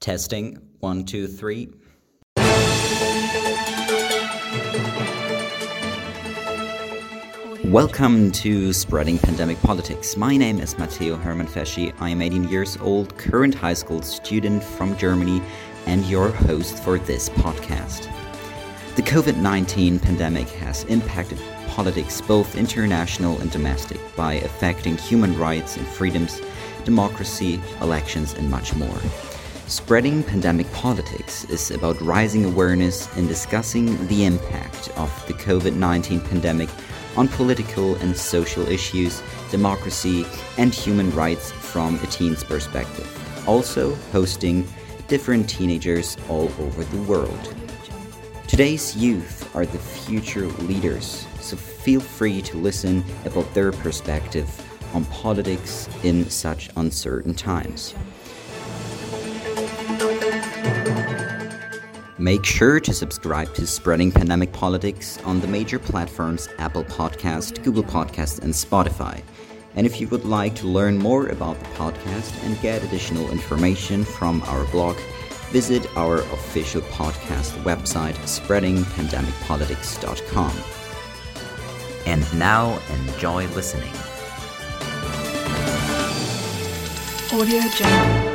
Testing one, two, three. Welcome to Spreading Pandemic Politics. My name is Matteo Hermann Feschi. I am 18 years old, current high school student from Germany, and your host for this podcast. The COVID 19 pandemic has impacted politics, both international and domestic, by affecting human rights and freedoms, democracy, elections, and much more. Spreading Pandemic Politics is about raising awareness and discussing the impact of the COVID 19 pandemic on political and social issues, democracy, and human rights from a teen's perspective. Also, hosting different teenagers all over the world. Today's youth are the future leaders, so feel free to listen about their perspective on politics in such uncertain times. Make sure to subscribe to Spreading Pandemic Politics on the major platforms Apple Podcast, Google Podcast, and Spotify. And if you would like to learn more about the podcast and get additional information from our blog, visit our official podcast website, spreadingpandemicpolitics.com. And now, enjoy listening. Audio Jungle.